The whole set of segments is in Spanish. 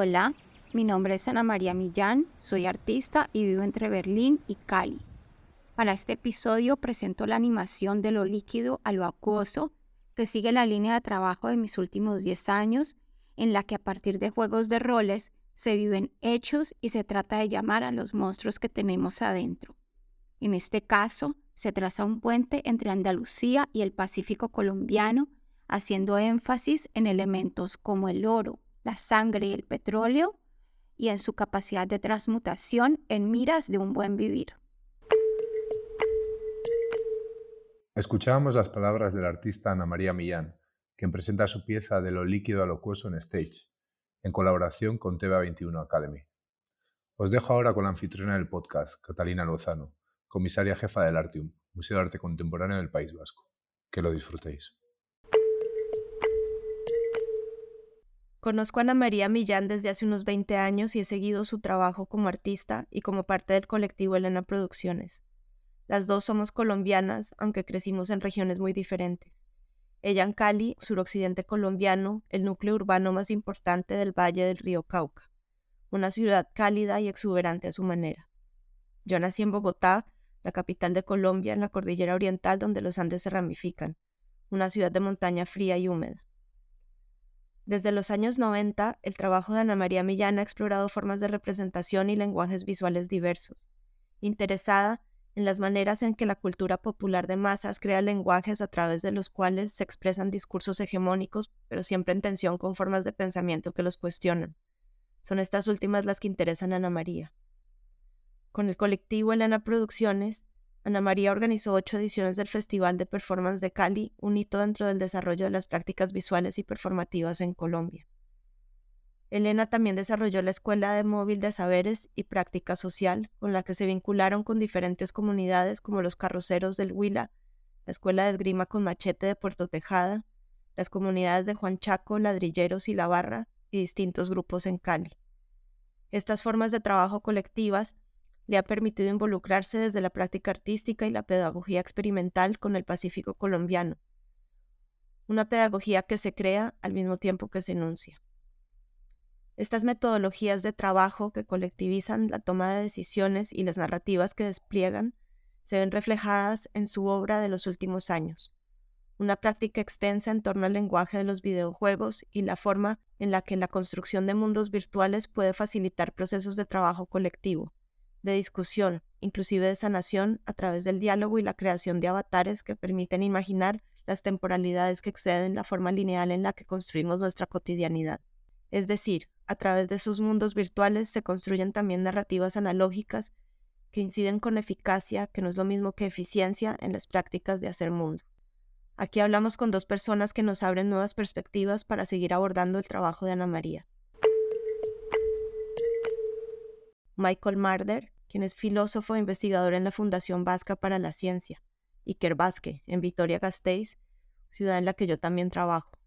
Hola, mi nombre es Ana María Millán, soy artista y vivo entre Berlín y Cali. Para este episodio presento la animación de lo líquido a lo acuoso, que sigue la línea de trabajo de mis últimos 10 años, en la que a partir de juegos de roles se viven hechos y se trata de llamar a los monstruos que tenemos adentro. En este caso, se traza un puente entre Andalucía y el Pacífico colombiano, haciendo énfasis en elementos como el oro, la sangre y el petróleo, y en su capacidad de transmutación en miras de un buen vivir. Escuchábamos las palabras del artista Ana María Millán, quien presenta su pieza de lo líquido a lo cuoso en Stage, en colaboración con TVA21 Academy. Os dejo ahora con la anfitriona del podcast, Catalina Lozano, comisaria jefa del Artium, Museo de Arte Contemporáneo del País Vasco. Que lo disfrutéis. Conozco a Ana María Millán desde hace unos 20 años y he seguido su trabajo como artista y como parte del colectivo Elena Producciones. Las dos somos colombianas, aunque crecimos en regiones muy diferentes. Ella en Cali, suroccidente colombiano, el núcleo urbano más importante del valle del río Cauca, una ciudad cálida y exuberante a su manera. Yo nací en Bogotá, la capital de Colombia, en la cordillera oriental donde los Andes se ramifican, una ciudad de montaña fría y húmeda. Desde los años 90, el trabajo de Ana María Millán ha explorado formas de representación y lenguajes visuales diversos, interesada en las maneras en que la cultura popular de masas crea lenguajes a través de los cuales se expresan discursos hegemónicos, pero siempre en tensión con formas de pensamiento que los cuestionan. Son estas últimas las que interesan a Ana María. Con el colectivo Elena Producciones, Ana María organizó ocho ediciones del Festival de Performance de Cali, un hito dentro del desarrollo de las prácticas visuales y performativas en Colombia. Elena también desarrolló la Escuela de Móvil de Saberes y Práctica Social, con la que se vincularon con diferentes comunidades como los carroceros del Huila, la Escuela de Esgrima con Machete de Puerto Tejada, las comunidades de Juan Chaco, Ladrilleros y La Barra y distintos grupos en Cali. Estas formas de trabajo colectivas le ha permitido involucrarse desde la práctica artística y la pedagogía experimental con el Pacífico colombiano, una pedagogía que se crea al mismo tiempo que se enuncia. Estas metodologías de trabajo que colectivizan la toma de decisiones y las narrativas que despliegan se ven reflejadas en su obra de los últimos años, una práctica extensa en torno al lenguaje de los videojuegos y la forma en la que la construcción de mundos virtuales puede facilitar procesos de trabajo colectivo, de discusión, inclusive de sanación, a través del diálogo y la creación de avatares que permiten imaginar las temporalidades que exceden la forma lineal en la que construimos nuestra cotidianidad. Es decir, a través de sus mundos virtuales se construyen también narrativas analógicas que inciden con eficacia, que no es lo mismo que eficiencia, en las prácticas de hacer mundo. Aquí hablamos con dos personas que nos abren nuevas perspectivas para seguir abordando el trabajo de Ana María. Michael Marder, quien es filósofo e investigador en la Fundación Vasca para la Ciencia, y Basque, en Vitoria-Gasteiz, ciudad en la que yo también trabajo.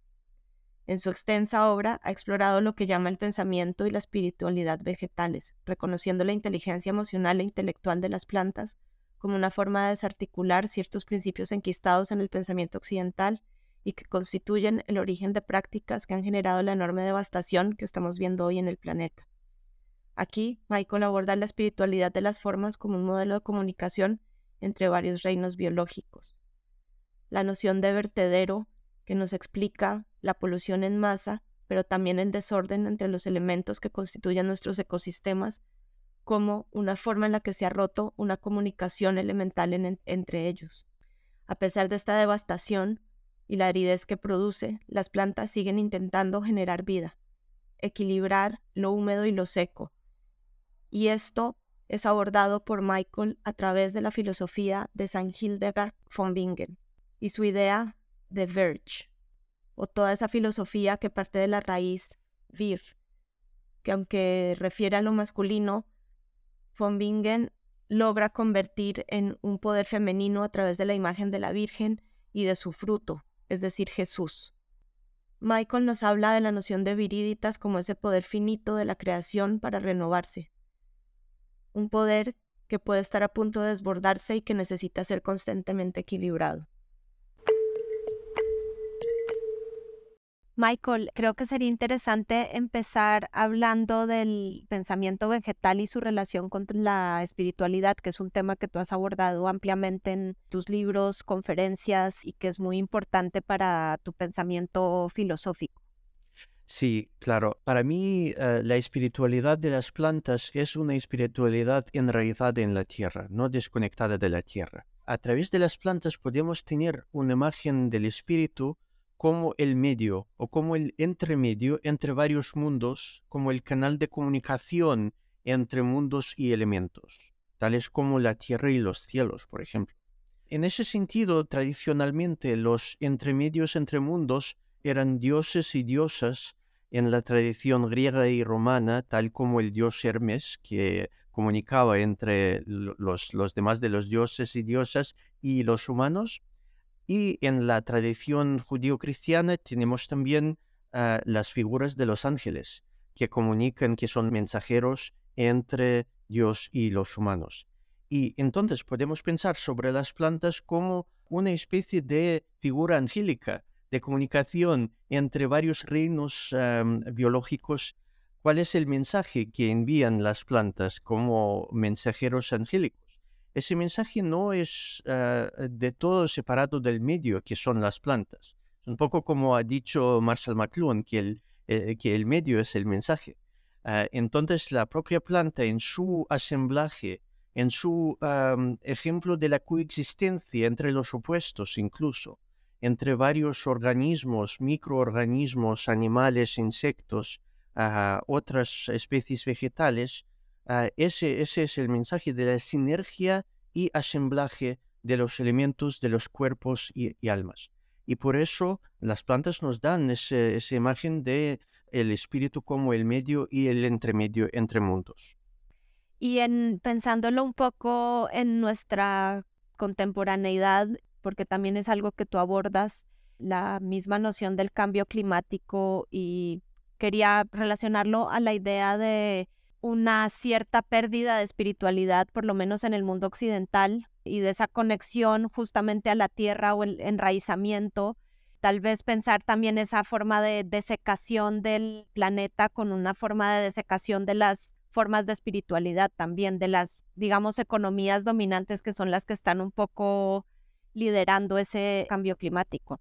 En su extensa obra ha explorado lo que llama el pensamiento y la espiritualidad vegetales, reconociendo la inteligencia emocional e intelectual de las plantas como una forma de desarticular ciertos principios enquistados en el pensamiento occidental y que constituyen el origen de prácticas que han generado la enorme devastación que estamos viendo hoy en el planeta. Aquí, Michael aborda la espiritualidad de las formas como un modelo de comunicación entre varios reinos biológicos. La noción de vertedero, que nos explica la polución en masa, pero también el desorden entre los elementos que constituyen nuestros ecosistemas, como una forma en la que se ha roto una comunicación elemental entre ellos. A pesar de esta devastación y la aridez que produce, las plantas siguen intentando generar vida, equilibrar lo húmedo y lo seco, y esto es abordado por Michael a través de la filosofía de San Hildegard von Bingen y su idea de Verge, o toda esa filosofía que parte de la raíz Vir, que aunque refiere a lo masculino, von Bingen logra convertir en un poder femenino a través de la imagen de la Virgen y de su fruto, es decir, Jesús. Michael nos habla de la noción de viriditas como ese poder finito de la creación para renovarse, un poder que puede estar a punto de desbordarse y que necesita ser constantemente equilibrado. Michael, creo que sería interesante empezar hablando del pensamiento vegetal y su relación con la espiritualidad, que es un tema que tú has abordado ampliamente en tus libros, conferencias y que es muy importante para tu pensamiento filosófico. Sí, claro. Para mí eh, la espiritualidad de las plantas es una espiritualidad enraizada en la tierra, no desconectada de la tierra. A través de las plantas podemos tener una imagen del espíritu como el medio o como el entremedio entre varios mundos, como el canal de comunicación entre mundos y elementos, tales como la tierra y los cielos, por ejemplo. En ese sentido, tradicionalmente los entremedios entre mundos eran dioses y diosas en la tradición griega y romana, tal como el dios Hermes, que comunicaba entre los, demás de los dioses y diosas y los humanos, y en la tradición judío-cristiana tenemos también ah, las figuras de los ángeles, que comunican que son mensajeros entre Dios y los humanos. Y entonces podemos pensar sobre las plantas como una especie de figura angélica, de comunicación entre varios reinos biológicos. ¿Cuál es el mensaje que envían las plantas como mensajeros angélicos? ese mensaje no es ah, de todo separado del medio que son las plantas. Un poco como ha dicho Marshall McLuhan, que el, eh, que el medio es el mensaje. Ah, entonces la propia planta en su asemblaje, en su ejemplo de la coexistencia entre los opuestos incluso, entre varios organismos, microorganismos, animales, insectos, uh, otras especies vegetales, Ah, ese, ese es el mensaje de la sinergia y asemblaje de los elementos de los cuerpos y, almas. Y por eso las plantas nos dan esa imagen de el espíritu como el medio y el entremedio entre mundos. Y en pensándolo un poco en nuestra contemporaneidad, porque también es algo que tú abordas, la misma noción del cambio climático y quería relacionarlo a la idea de una cierta pérdida de espiritualidad, por lo menos en el mundo occidental, y de esa conexión justamente a la tierra o el enraizamiento. Tal vez pensar también esa forma de desecación del planeta con una forma de desecación de las formas de espiritualidad también, de las, digamos, economías dominantes que son las que están un poco liderando ese cambio climático.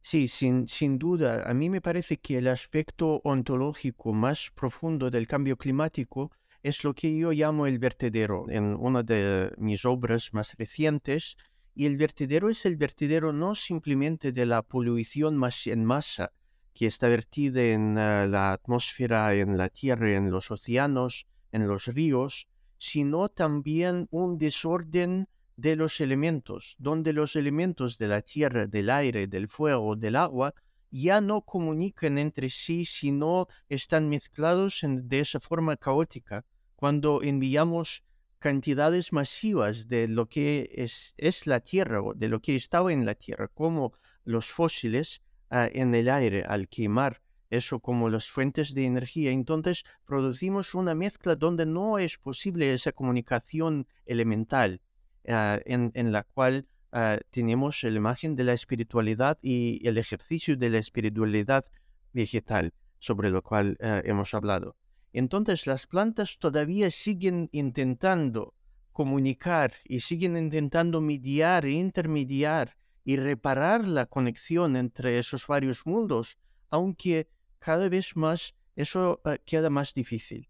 Sí, sin, sin duda. A mí me parece que el aspecto ontológico más profundo del cambio climático es lo que yo llamo el vertedero en una de mis obras más recientes. Y el vertedero es el vertedero no simplemente de la polución en masa que está vertida en eh, la atmósfera, en la tierra, en los océanos, en los ríos, sino también un desorden de los elementos, donde los elementos de la tierra, del aire, del fuego, del agua, ya no comunican entre sí, sino están mezclados de esa forma caótica. Cuando enviamos cantidades masivas de lo que es, es la tierra o de lo que estaba en la tierra, como los fósiles ah, en el aire al quemar eso como las fuentes de energía, entonces producimos una mezcla donde no es posible esa comunicación elemental Ah, en, la cual ah, tenemos la imagen de la espiritualidad y el ejercicio de la espiritualidad vegetal, sobre lo cual ah, hemos hablado. Entonces las plantas todavía siguen intentando comunicar y siguen intentando mediar e intermediar y reparar la conexión entre esos varios mundos, aunque cada vez más eso queda más difícil.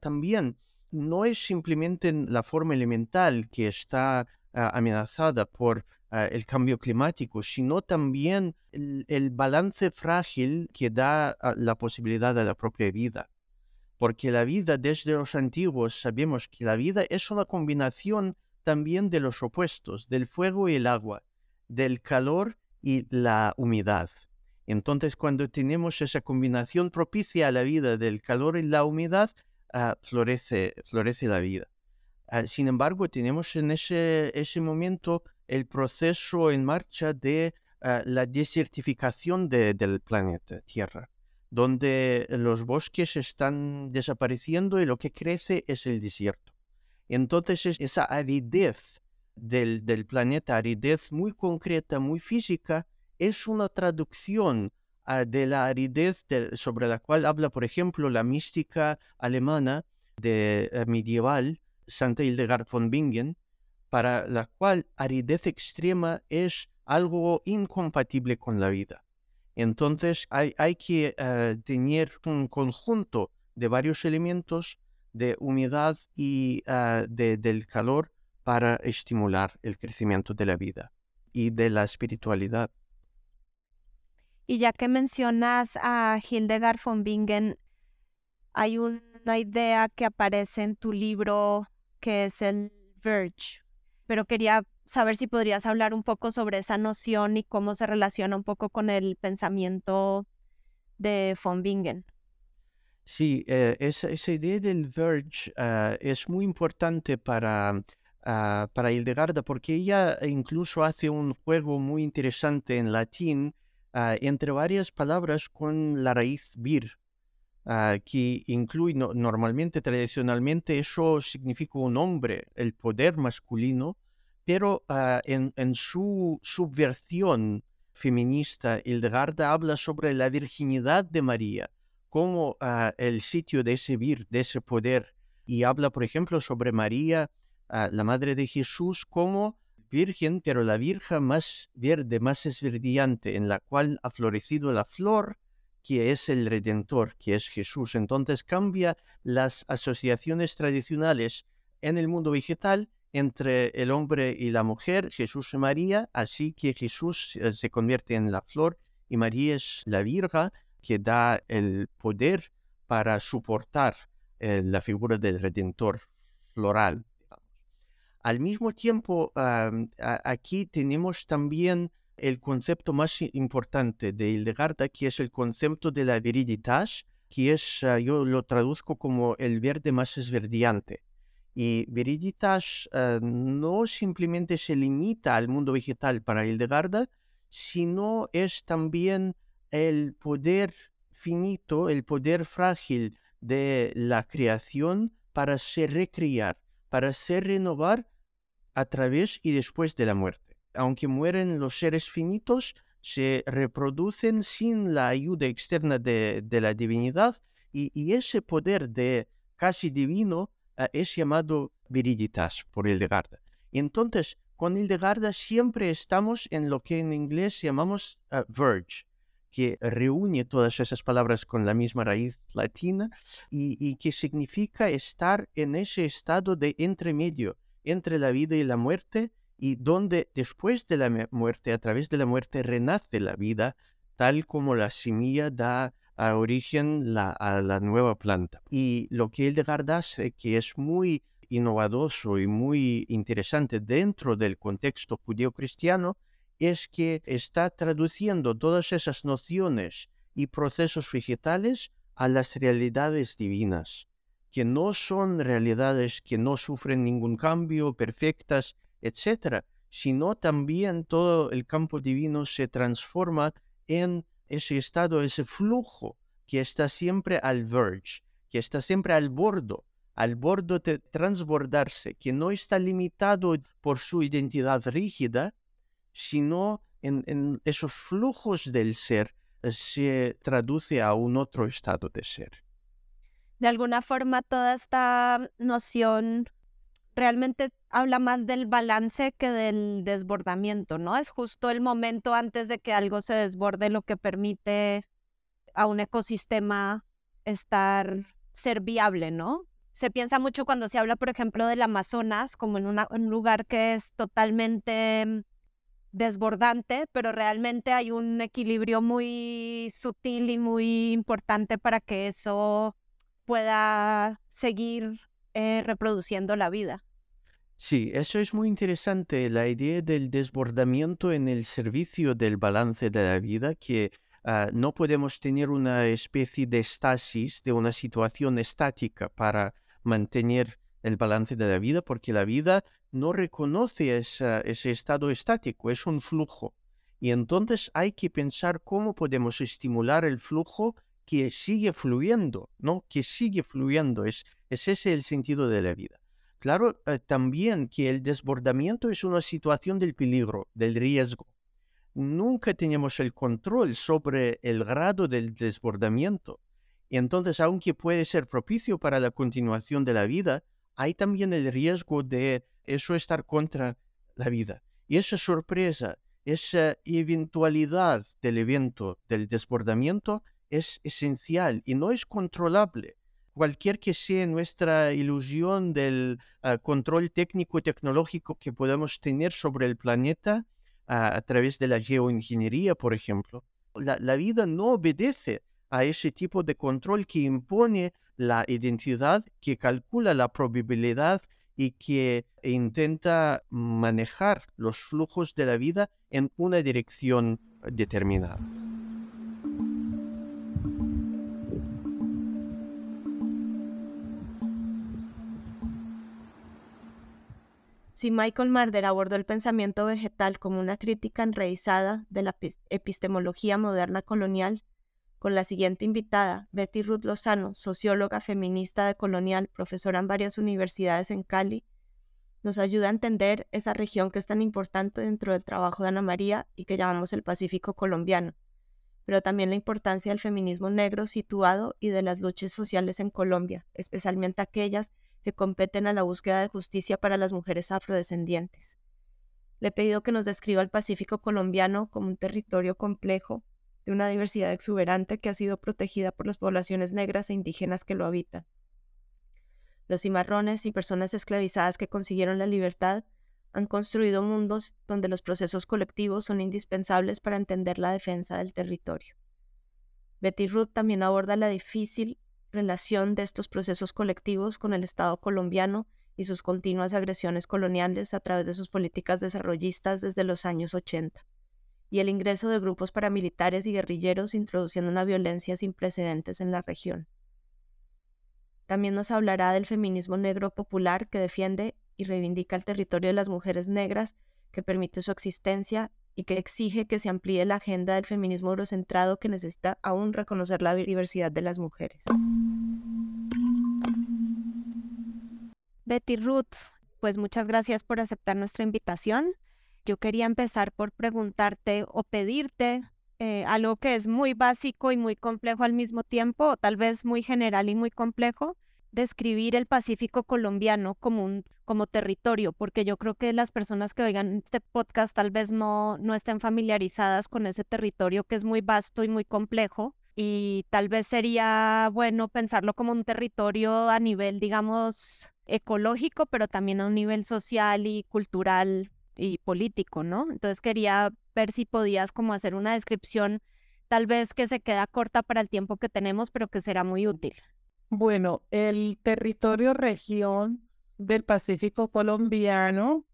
También no es simplemente la forma elemental que está ah, amenazada por ah, el cambio climático, sino también el, balance frágil que da ah, la posibilidad de la propia vida. Porque la vida desde los antiguos sabemos que la vida es una combinación también de los opuestos, del fuego y el agua, del calor y la humedad. Entonces, cuando tenemos esa combinación propicia a la vida del calor y la humedad, Ah, florece, florece la vida. Ah, sin embargo, tenemos en ese, ese momento el proceso en marcha de ah, la desertificación del planeta Tierra, donde los bosques están desapareciendo y lo que crece es el desierto. Entonces, esa aridez del, del planeta, aridez muy concreta, muy física, es una traducción ah, de la aridez sobre la cual habla, por ejemplo, la mística alemana eh, medieval, Santa Hildegard von Bingen, para la cual aridez extrema es algo incompatible con la vida. Entonces hay, que eh, tener un conjunto de varios elementos de humedad y eh, del calor para estimular el crecimiento de la vida y de la espiritualidad. Y ya que mencionas a Hildegard von Bingen, hay una idea que aparece en tu libro que es el Verge, pero quería saber si podrías hablar un poco sobre esa noción y cómo se relaciona un poco con el pensamiento de von Bingen. Sí, eh, esa, idea del Verge eh, es muy importante para, uh, para Hildegarda porque ella incluso hace un juego muy interesante en latín ah, entre varias palabras con la raíz vir, que incluye normalmente, tradicionalmente, eso significa un hombre, el poder masculino, pero en, en, su subversión feminista, Hildegarda habla sobre la virginidad de María como ah, el sitio de ese vir, de ese poder. Y habla, por ejemplo, sobre María, ah, la madre de Jesús, como virgen, pero la virgen más verde, más esverdeante, en la cual ha florecido la flor, que es el Redentor, que es Jesús. Entonces cambia las asociaciones tradicionales en el mundo vegetal entre el hombre y la mujer, Jesús y María, así que Jesús eh, se convierte en la flor y María es la Virgen, que da el poder para soportar eh, la figura del redentor floral. Al mismo tiempo, aquí tenemos también el concepto más importante de Hildegarda, que es el concepto de la viriditas, que es, ah, yo lo traduzco como el verde más esverdeante. Y viriditas ah, no simplemente se limita al mundo vegetal para Hildegarda, sino es también el poder finito, el poder frágil de la creación para se recrear, para se renovar a través y después de la muerte. Aunque mueren los seres finitos, se reproducen sin la ayuda externa de, la divinidad y, ese poder de casi divino eh, es llamado viriditas por Hildegarda. Entonces, con Hildegarda siempre estamos en lo que en inglés llamamos uh, verge, que reúne todas esas palabras con la misma raíz latina y, que significa estar en ese estado de entremedio entre la vida y la muerte y donde después de la muerte, a través de la muerte, renace la vida, tal como la semilla da origen a la nueva planta. Y lo que Hildegard hace, que es muy innovador y muy interesante dentro del contexto judío-cristiano, es que está traduciendo todas esas nociones y procesos vegetales a las realidades divinas, que no son realidades que no sufren ningún cambio, perfectas, etc., sino también todo el campo divino se transforma en ese estado, ese flujo que está siempre al verge, que está siempre al bordo, al bordo de transbordarse, que no está limitado por su identidad rígida, sino en, esos flujos del ser eh, se traduce a un otro estado de ser. De alguna forma, toda esta noción realmente habla más del balance que del desbordamiento, ¿no? Es justo el momento antes de que algo se desborde lo que permite a un ecosistema estar ser viable, ¿no? Se piensa mucho cuando se habla, por ejemplo, del Amazonas como en un lugar que es totalmente desbordante, pero realmente hay un equilibrio muy sutil y muy importante para que eso pueda seguir eh, reproduciendo la vida. Sí, eso es muy interesante, la idea del desbordamiento en el servicio del balance de la vida, que ah, no podemos tener una especie de estasis, de una situación estática para mantener el balance de la vida, porque la vida no reconoce ese estado estático, es un flujo. Y entonces hay que pensar cómo podemos estimular el flujo que sigue fluyendo, ¿no? Que sigue fluyendo, es, es ese el sentido de la vida. Claro, eh, también que el desbordamiento es una situación del peligro, del riesgo. nunca tenemos el control sobre el grado del desbordamiento. Y entonces, aunque puede ser propicio para la continuación de la vida, hay también el riesgo de eso estar contra la vida. Y esa sorpresa, esa eventualidad del evento, del desbordamiento, es esencial y no es controlable. Cualquier que sea nuestra ilusión del ah, control técnico y tecnológico que podamos tener sobre el planeta ah, a través de la geoingeniería, por ejemplo, la vida no obedece a ese tipo de control que impone la identidad, que calcula la probabilidad y que intenta manejar los flujos de la vida en una dirección determinada. Si Michael Marder abordó el pensamiento vegetal como una crítica enraizada de la epistemología moderna colonial, con la siguiente invitada, Betty Ruth Lozano, socióloga feminista de colonial, profesora en varias universidades en Cali, nos ayuda a entender esa región que es tan importante dentro del trabajo de Ana María y que llamamos el Pacífico colombiano, pero también la importancia del feminismo negro situado y de las luchas sociales en Colombia, especialmente aquellas que competen a la búsqueda de justicia para las mujeres afrodescendientes. Le he pedido que nos describa el Pacífico colombiano como un territorio complejo, de una diversidad exuberante que ha sido protegida por las poblaciones negras e indígenas que lo habitan. Los cimarrones y personas esclavizadas que consiguieron la libertad han construido mundos donde los procesos colectivos son indispensables para entender la defensa del territorio. Betty Ruth también aborda la difícil relación de estos procesos colectivos con el Estado colombiano y sus continuas agresiones coloniales a través de sus políticas desarrollistas desde los años 80 y el ingreso de grupos paramilitares y guerrilleros introduciendo una violencia sin precedentes en la región. También nos hablará del feminismo negro popular que defiende y reivindica el territorio de las mujeres negras, que permite su existencia y que exige que se amplíe la agenda del feminismo eurocentrado que necesita aún reconocer la diversidad de las mujeres. Betty Ruth, pues muchas gracias por aceptar nuestra invitación yo quería empezar por preguntarte o pedirte eh, algo que es muy básico y muy complejo al mismo tiempo, o tal vez muy general y muy complejo, describir el Pacífico colombiano como un como territorio, porque yo creo que las personas que oigan este podcast tal vez no, no estén familiarizadas con ese territorio que es muy vasto y muy complejo y tal vez sería bueno pensarlo como un territorio a nivel, digamos, ecológico, pero también a un nivel social y cultural y político, ¿no? Entonces quería ver si podías como hacer una descripción tal vez que se queda corta para el tiempo que tenemos, pero que será muy útil. Bueno, el territorio región del Pacífico colombiano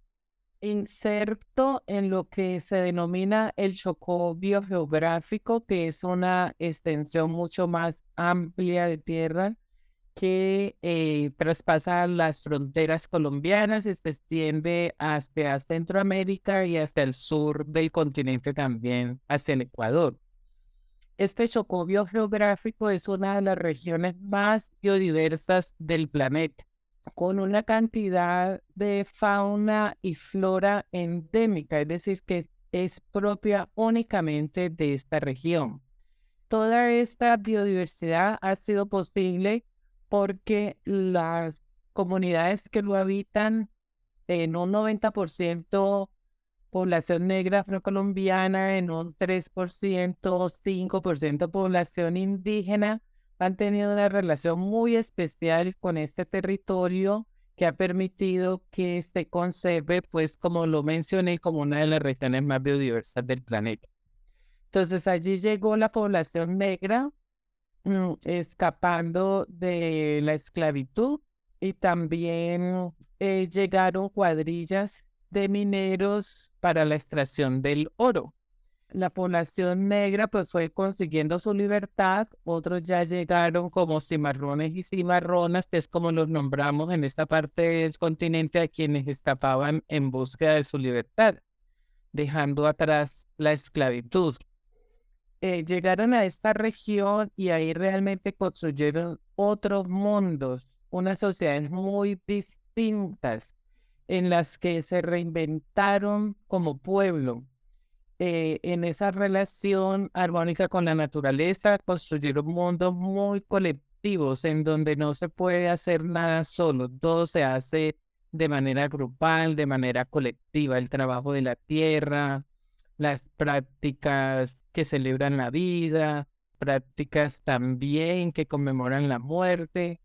inserto en lo que se denomina el Chocó biogeográfico, que es una extensión mucho más amplia de tierra que eh, traspasa las fronteras colombianas y se extiende hacia Centroamérica y hasta el sur del continente también, hacia el Ecuador. Este chocobio geográfico es una de las regiones más biodiversas del planeta, con una cantidad de fauna y flora endémica, es decir, que es propia únicamente de esta región. Toda esta biodiversidad ha sido posible porque las comunidades que lo habitan en un 90% población negra afrocolombiana, en un 3% o 5% población indígena, han tenido una relación muy especial con este territorio que ha permitido que se conserve, pues como lo mencioné, como una de las regiones más biodiversas del planeta. Entonces allí llegó la población negra Mm, escapando de la esclavitud y también eh, llegaron cuadrillas de mineros para la extracción del oro. La población negra pues fue consiguiendo su libertad, otros ya llegaron como cimarrones y cimarronas, que es como los nombramos en esta parte del continente a quienes escapaban en búsqueda de su libertad, dejando atrás la esclavitud. Eh, llegaron a esta región y ahí realmente construyeron otros mundos, unas sociedades muy distintas en las que se reinventaron como pueblo. eh, en esa relación armónica con la naturaleza, construir un mundo muy colectivo, en donde no se puede hacer nada solo, todo se hace de manera grupal, de manera colectiva, el trabajo de la tierra, las prácticas que celebran la vida, prácticas también que conmemoran la muerte,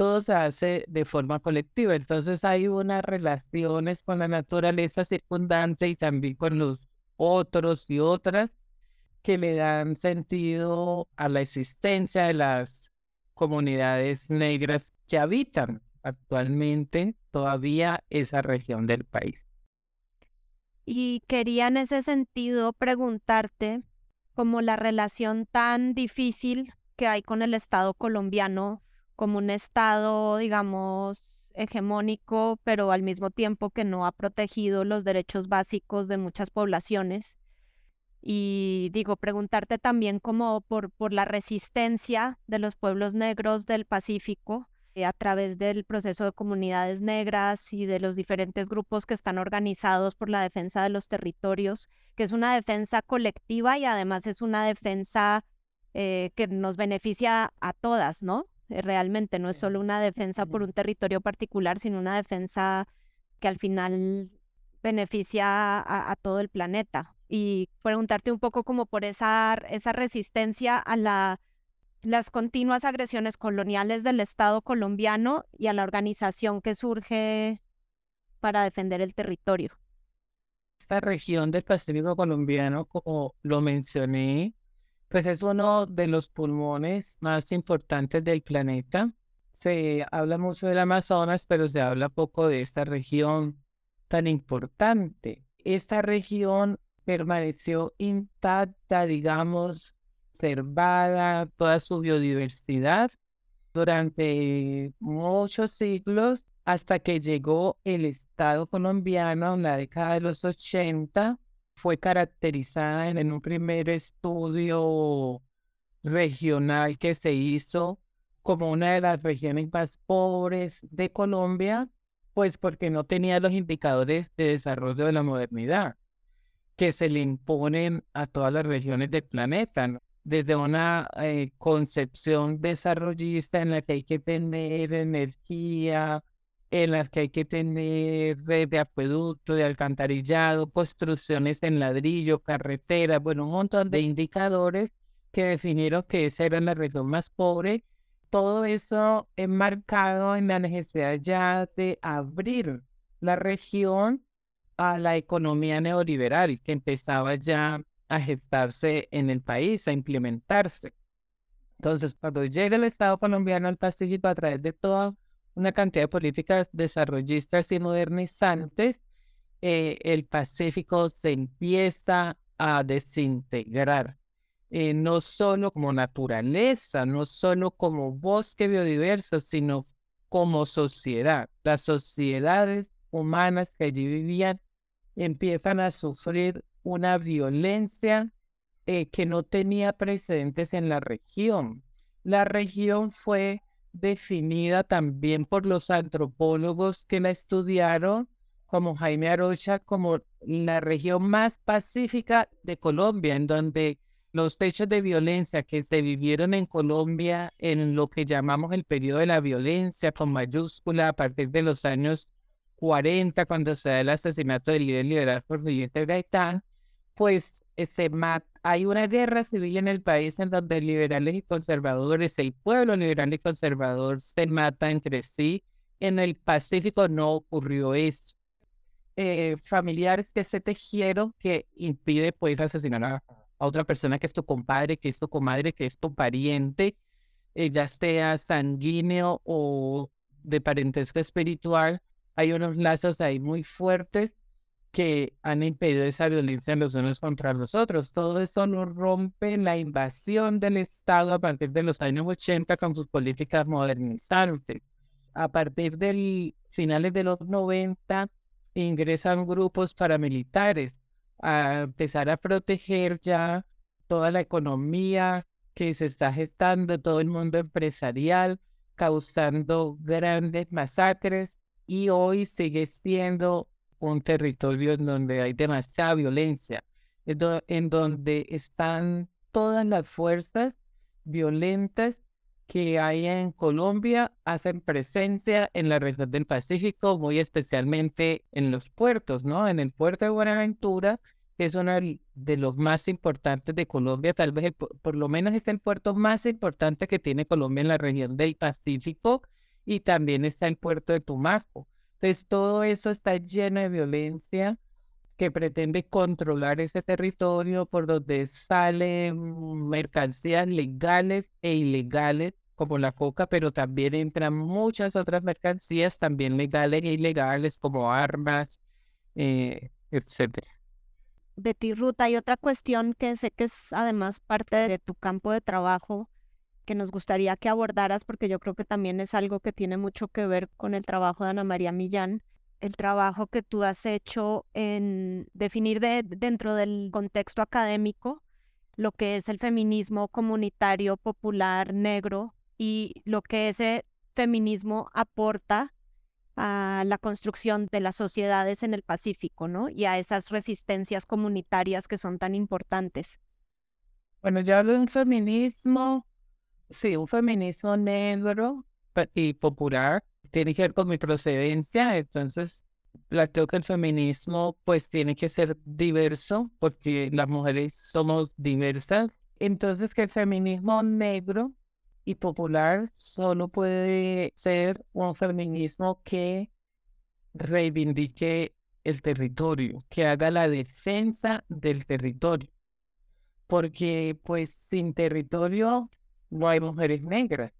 todo se hace de forma colectiva. Entonces hay unas relaciones con la naturaleza circundante y también con los otros y otras que le dan sentido a la existencia de las comunidades negras que habitan actualmente todavía esa región del país. Y quería en ese sentido preguntarte como la relación tan difícil que hay con el Estado colombiano como un Estado, digamos, hegemónico, pero al mismo tiempo que no ha protegido los derechos básicos de muchas poblaciones. Y digo, preguntarte también como por, la resistencia de los pueblos negros del Pacífico eh, a través del proceso de comunidades negras y de los diferentes grupos que están organizados por la defensa de los territorios, que es una defensa colectiva y además es una defensa eh, que nos beneficia a todas, ¿no? Eh, realmente no es solo una defensa por un territorio particular, sino una defensa que al final beneficia a, todo el planeta. Y preguntarte un poco como por esa, esa resistencia a la, las continuas agresiones coloniales del Estado colombiano y a la organización que surge para defender el territorio. Esta región del Pacífico colombiano, como lo mencioné, pues es uno de los pulmones más importantes del planeta. Se habla mucho del Amazonas, pero se habla poco de esta región tan importante. Esta región permaneció intacta, digamos, observada toda su biodiversidad durante muchos siglos hasta que llegó el Estado colombiano en la década de los 80 fue caracterizada en, un primer estudio regional que se hizo como una de las regiones más pobres de Colombia, pues porque no tenía los indicadores de desarrollo de la modernidad que se le imponen a todas las regiones del planeta, desde una eh, concepción desarrollista en la que hay que tener energía, en las que hay que tener red de acueducto, de alcantarillado, construcciones en ladrillo, carreteras, bueno, un montón de indicadores que definieron que esa era la región más pobre. Todo eso enmarcado en la necesidad ya de abrir la región a la economía neoliberal que empezaba ya a gestarse en el país, a implementarse. Entonces, cuando llega el Estado colombiano al Pacífico a través de toda una cantidad de políticas desarrollistas y modernizantes, eh, el Pacífico se empieza a desintegrar, eh, no solo como naturaleza, no solo como bosque biodiverso, sino como sociedad. Las sociedades humanas que allí vivían empiezan a sufrir una violencia eh, que no tenía precedentes en la región. La región fue definida también por los antropólogos que la estudiaron, como Jaime Arocha, como la región más pacífica de Colombia, en donde los hechos de violencia que se vivieron en Colombia en lo que llamamos el periodo de la violencia con mayúscula a partir de los años 40, cuando se da el asesinato del líder liberal por Miguel Gaitán, pues hay una guerra civil en el país en donde liberales y conservadores, el pueblo liberal y conservador se mata entre sí. En el Pacífico no ocurrió eso. Eh, familiares que se tejieron que impide pues asesinar a, otra persona que es tu compadre, que es tu comadre, que es tu pariente, eh, ya sea sanguíneo o de parentesco espiritual. Hay unos lazos ahí muy fuertes que han impedido esa violencia los unos contra los otros. Todo eso no rompe la invasión del Estado a partir de los años 80 con sus políticas modernizantes. A partir de finales de los 90 ingresan grupos paramilitares a empezar a proteger ya toda la economía que se está gestando, todo el mundo empresarial, causando grandes masacres y hoy sigue siendo un territorio en donde hay demasiada violencia. en donde están todas las fuerzas violentas que hay en Colombia hacen presencia en la región del Pacífico, muy especialmente en los puertos, ¿no? En el puerto de Buenaventura, que es uno de los más importantes de Colombia, tal vez por lo menos es el puerto más importante que tiene Colombia en la región del Pacífico y también está el puerto de Tumaco. Entonces todo eso está lleno de violencia que pretende controlar ese territorio por donde salen mercancías legales e ilegales como la coca, pero también entran muchas otras mercancías también legales e ilegales como armas, eh, etcétera. Betty Ruta, hay otra cuestión que sé que es además parte de tu campo de trabajo que nos gustaría que abordaras porque yo creo que también es algo que tiene mucho que ver con el trabajo de Ana María Millán el trabajo que tú has hecho en definir dentro del contexto académico lo que es el feminismo comunitario, popular, negro y lo que ese feminismo aporta a la construcción de las sociedades en el Pacífico, ¿no? Y a esas resistencias comunitarias que son tan importantes. Bueno, yo hablo de un feminismo, sí, un feminismo negro y popular, tiene que ver con mi procedencia, entonces planteo que el feminismo pues tiene que ser diverso porque las mujeres somos diversas. Entonces que el feminismo negro y popular solo puede ser un feminismo que reivindique el territorio, que haga la defensa del territorio. Porque pues sin territorio no hay mujeres negras.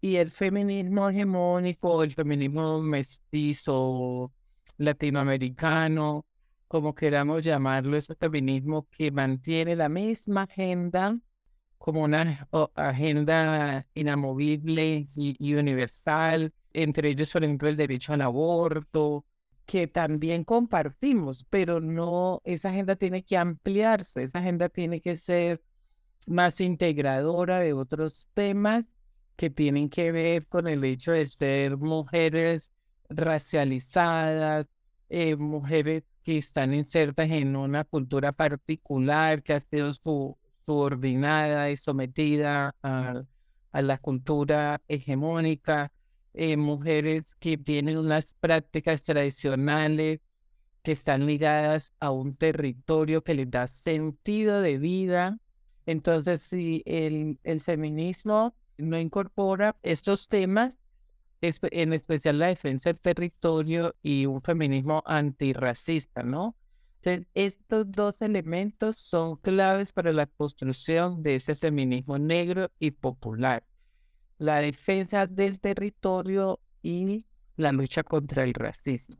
Y el feminismo hegemónico, el feminismo mestizo, latinoamericano, como queramos llamarlo, ese feminismo que mantiene la misma agenda como una agenda inamovible y, universal, entre ellos, por ejemplo, el derecho al aborto, que también compartimos, pero no, esa agenda tiene que ampliarse, esa agenda tiene que ser más integradora de otros temas que tienen que ver con el hecho de ser mujeres racializadas, eh, mujeres que están insertas en una cultura particular que ha sido subordinada y sometida a, la cultura hegemónica, eh, mujeres que tienen unas prácticas tradicionales que están ligadas a un territorio que les da sentido de vida. Entonces, si el, el feminismo no incorpora estos temas, en especial la defensa del territorio y un feminismo antirracista, ¿no? Entonces, estos dos elementos son claves para la construcción de ese feminismo negro y popular. La defensa del territorio y la lucha contra el racismo.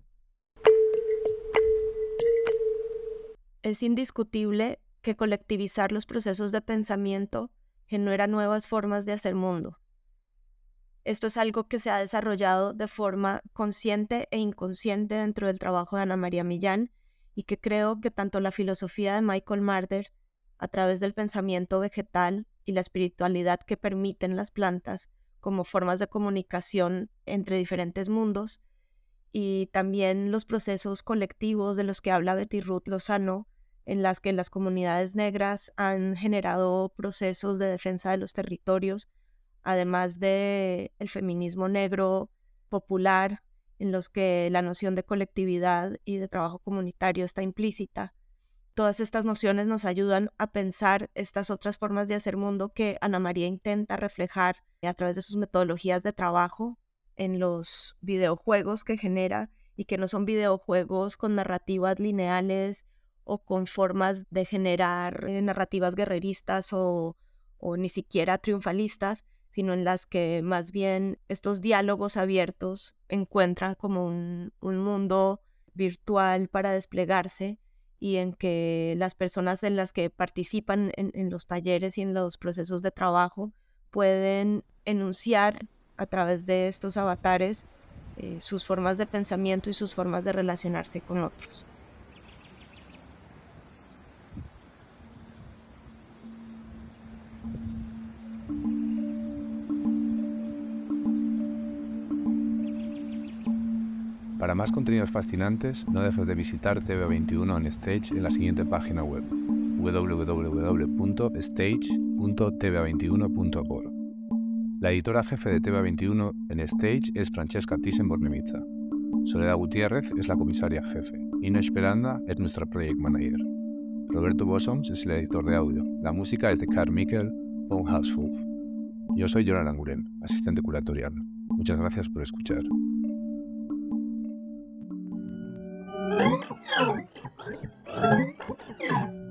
Es indiscutible que colectivizar los procesos de pensamiento genera nuevas formas de hacer mundo. Esto es algo que se ha desarrollado de forma consciente e inconsciente dentro del trabajo de Ana María Millán y que creo que tanto la filosofía de Michael Marder, a través del pensamiento vegetal y la espiritualidad que permiten las plantas como formas de comunicación entre diferentes mundos, y también los procesos colectivos de los que habla Betty Ruth Lozano, en las que las comunidades negras han generado procesos de defensa de los territorios, además de el feminismo negro popular, en los que la noción de colectividad y de trabajo comunitario está implícita. Todas estas nociones nos ayudan a pensar estas otras formas de hacer mundo que Ana María intenta reflejar a través de sus metodologías de trabajo en los videojuegos que genera y que no son videojuegos con narrativas lineales o con formas de generar eh, narrativas guerreristas o, ni siquiera triunfalistas, sino en las que más bien estos diálogos abiertos encuentran como un, mundo virtual para desplegarse y en que las personas en las que participan en, los talleres y en los procesos de trabajo pueden enunciar a través de estos avatares eh, sus formas de pensamiento y sus formas de relacionarse con otros. Para más contenidos fascinantes, no dejes de visitar TV21 on Stage en la siguiente página web www.stage.tv21.org. La editora jefe de TV21 en Stage es Francesca Thyssen-Bornemisza. Soledad Gutiérrez es la comisaria jefe. Ino Esperanda es nuestra project manager. Roberto Bosoms es el editor de audio. La música es de Carl Mikkel, von Haushof. Yo soy Joran Anguren, asistente curatorial. Muchas gracias por escuchar. Thank you.